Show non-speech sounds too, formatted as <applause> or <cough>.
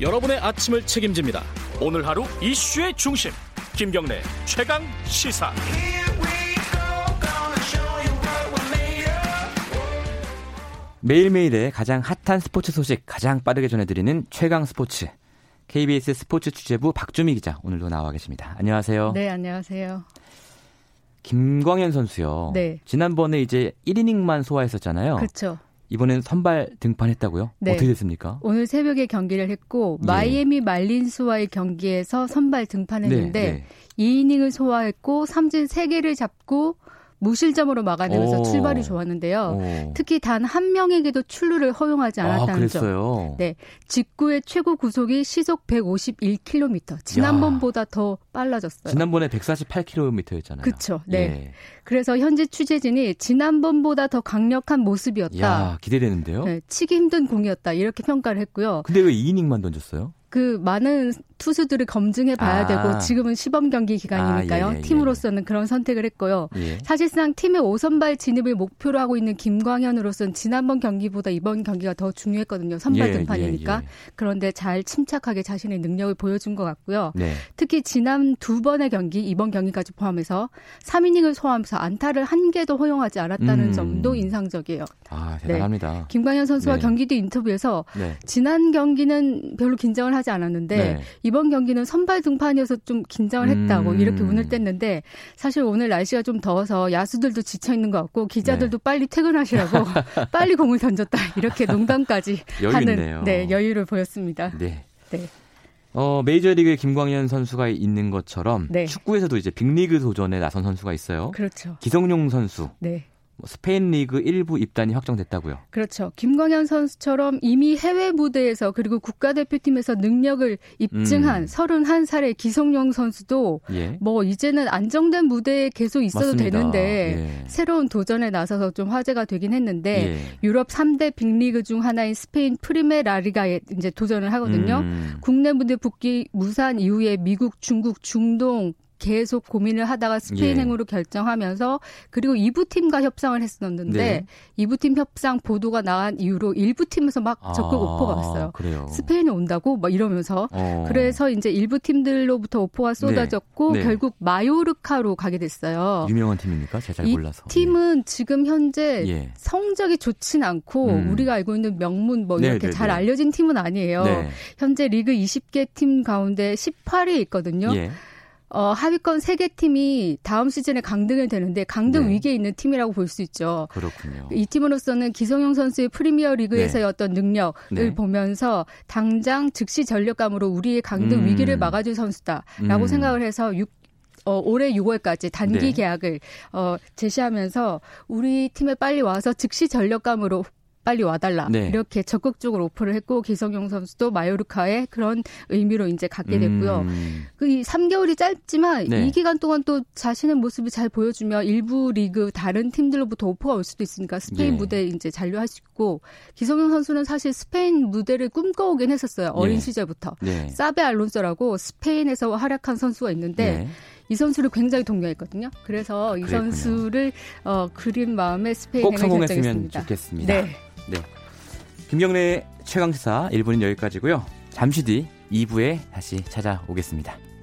여러분의 아침을 책임집니다. 오늘 하루 이슈의 중심 김경래 최강 시사. 매일매일의 가장 핫한 스포츠 소식 가장 빠르게 전해드리는 최강 스포츠. KBS 스포츠 취재부 박주미 기자 오늘도 나와 계십니다. 안녕하세요. 네, 안녕하세요. 김광현 선수요. 네. 지난번에 이제 1이닝만 소화했었잖아요. 그렇죠. 이번엔 선발 등판했다고요? 네. 어떻게 됐습니까? 오늘 새벽에 경기를 했고 예. 마이애미 말린스와의 경기에서 선발 등판했는데 네, 네. 2이닝을 소화했고 삼진 3개를 잡고 무실점으로 막아내면서 오. 출발이 좋았는데요. 오. 특히 단 한 명에게도 출루를 허용하지 아, 않았다는 점. 그랬어요. 네, 직구의 최고 구속이 시속 151km. 지난번보다 더 빨라졌어요. 지난번에 148km였잖아요. 그쵸, 네. 그래서 현재 취재진이 지난번보다 더 강력한 모습이었다. 야, 기대되는데요? 네, 치기 힘든 공이었다. 이렇게 평가를 했고요. 근데 왜 2이닝만 던졌어요? 그 많은 투수들을 검증해 봐야 아. 되고 지금은 시범 경기 기간이니까요. 아, 예, 예, 예. 팀으로서는 그런 선택을 했고요. 예. 사실상 팀의 5선발 진입을 목표로 하고 있는 김광현으로서는 지난번 경기보다 이번 경기가 더 중요했거든요. 선발 예, 등판이니까. 예, 예. 그런데 잘 침착하게 자신의 능력을 보여준 것 같고요. 네. 특히 지난 두 번의 경기, 이번 경기까지 포함해서 3이닝을 소화하면서 안타를 한 개도 허용하지 않았다는 음. 점도 인상적이에요. 아, 대단합니다. 김광현 선수와 네. 경기 뒤 인터뷰에서 네. 지난 경기는 별로 긴장을 하지 않았는데 네. 이번 경기는 선발 등판이어서 좀 긴장을 했다고 음. 이렇게 운을 뗐는데 사실 오늘 날씨가 좀 더워서 야수들도 지쳐 있는 것 같고 기자들도 빨리 퇴근하시라고 <laughs> 빨리 공을 던졌다 이렇게 농담까지 하는 있네요. 네, 여유를 보였습니다. 네. 네. 어, 메이저리그에 김광현 선수가 있는 것처럼 네. 축구에서도 이제 빅리그 도전에 나선 선수가 있어요. 그렇죠. 기성용 선수, 네. 뭐 스페인 리그 일부 입단이 확정됐다고요. 그렇죠. 김광현 선수처럼 이미 해외 무대에서 그리고 국가대표팀에서 능력을 입증한 음. 31살의 기성용 선수도 예. 뭐 이제는 안정된 무대에 계속 있어도 맞습니다. 되는데 예. 새로운 도전에 나서서 좀 화제가 되긴 했는데 예. 유럽 3대 빅리그 중 하나인 스페인 프리메라리가에 이제 도전을 하거든요. 음. 국내 무대 복귀 무산 이후에 미국, 중국, 중동 계속 고민을 하다가 스페인행으로 결정하면서 그리고 2부 팀과 협상을 했었는데 네. 2부 팀 협상 보도가 나간 이후로 1부 팀에서 막 적극 아, 오퍼가 왔어요. 그래요. 스페인에 온다고 막 이러면서 어. 그래서 이제 일부 팀들로부터 오퍼가 쏟아졌고 네. 네. 결국 마요르카로 가게 됐어요. 유명한 팀입니까? 제가 잘이 몰라서. 팀은 지금 현재 예. 성적이 좋진 않고 음. 우리가 알고 있는 명문 뭐 네, 이렇게 네, 잘 네. 알려진 팀은 아니에요. 네. 현재 리그 20개 팀 가운데 18위에 있거든요. 예. 어, 하위권 3개 팀이 다음 시즌에 강등이 되는데 강등 네. 위기에 있는 팀이라고 볼 수 있죠. 그렇군요. 이 팀으로서는 기성용 선수의 프리미어 리그에서의 네. 어떤 능력을 네. 보면서 당장 즉시 전력감으로 우리의 강등 음. 위기를 막아줄 선수다라고 음. 생각을 해서 6 어, 올해 6월까지 단기 네. 계약을 어, 제시하면서 우리 팀에 빨리 와서 즉시 전력감으로 빨리 와달라 네. 이렇게 적극적으로 오퍼를 했고 기성용 선수도 마요르카의 그런 의미로 이제 갖게 됐고요. 음. 그이 3개월이 짧지만 네. 이 기간 동안 또 자신의 모습을 잘 보여주며 일부 리그 다른 팀들로부터 오퍼가 올 수도 있으니까 스페인 예. 무대에 이제 잔류할 수 있고 기성용 선수는 사실 스페인 무대를 꿈꿔오긴 했었어요. 어린 예. 시절부터. 네. 사베 알론소라고 스페인에서 활약한 선수가 있는데 네. 이 선수를 굉장히 동경했거든요. 그래서 이 그랬군요. 선수를 어, 그린 마음에 스페인에 결정했습니다. 좋겠습니다. 네. 네. 김경래 최강시사 1부는 여기까지고요. 잠시 뒤 2부에 다시 찾아오겠습니다.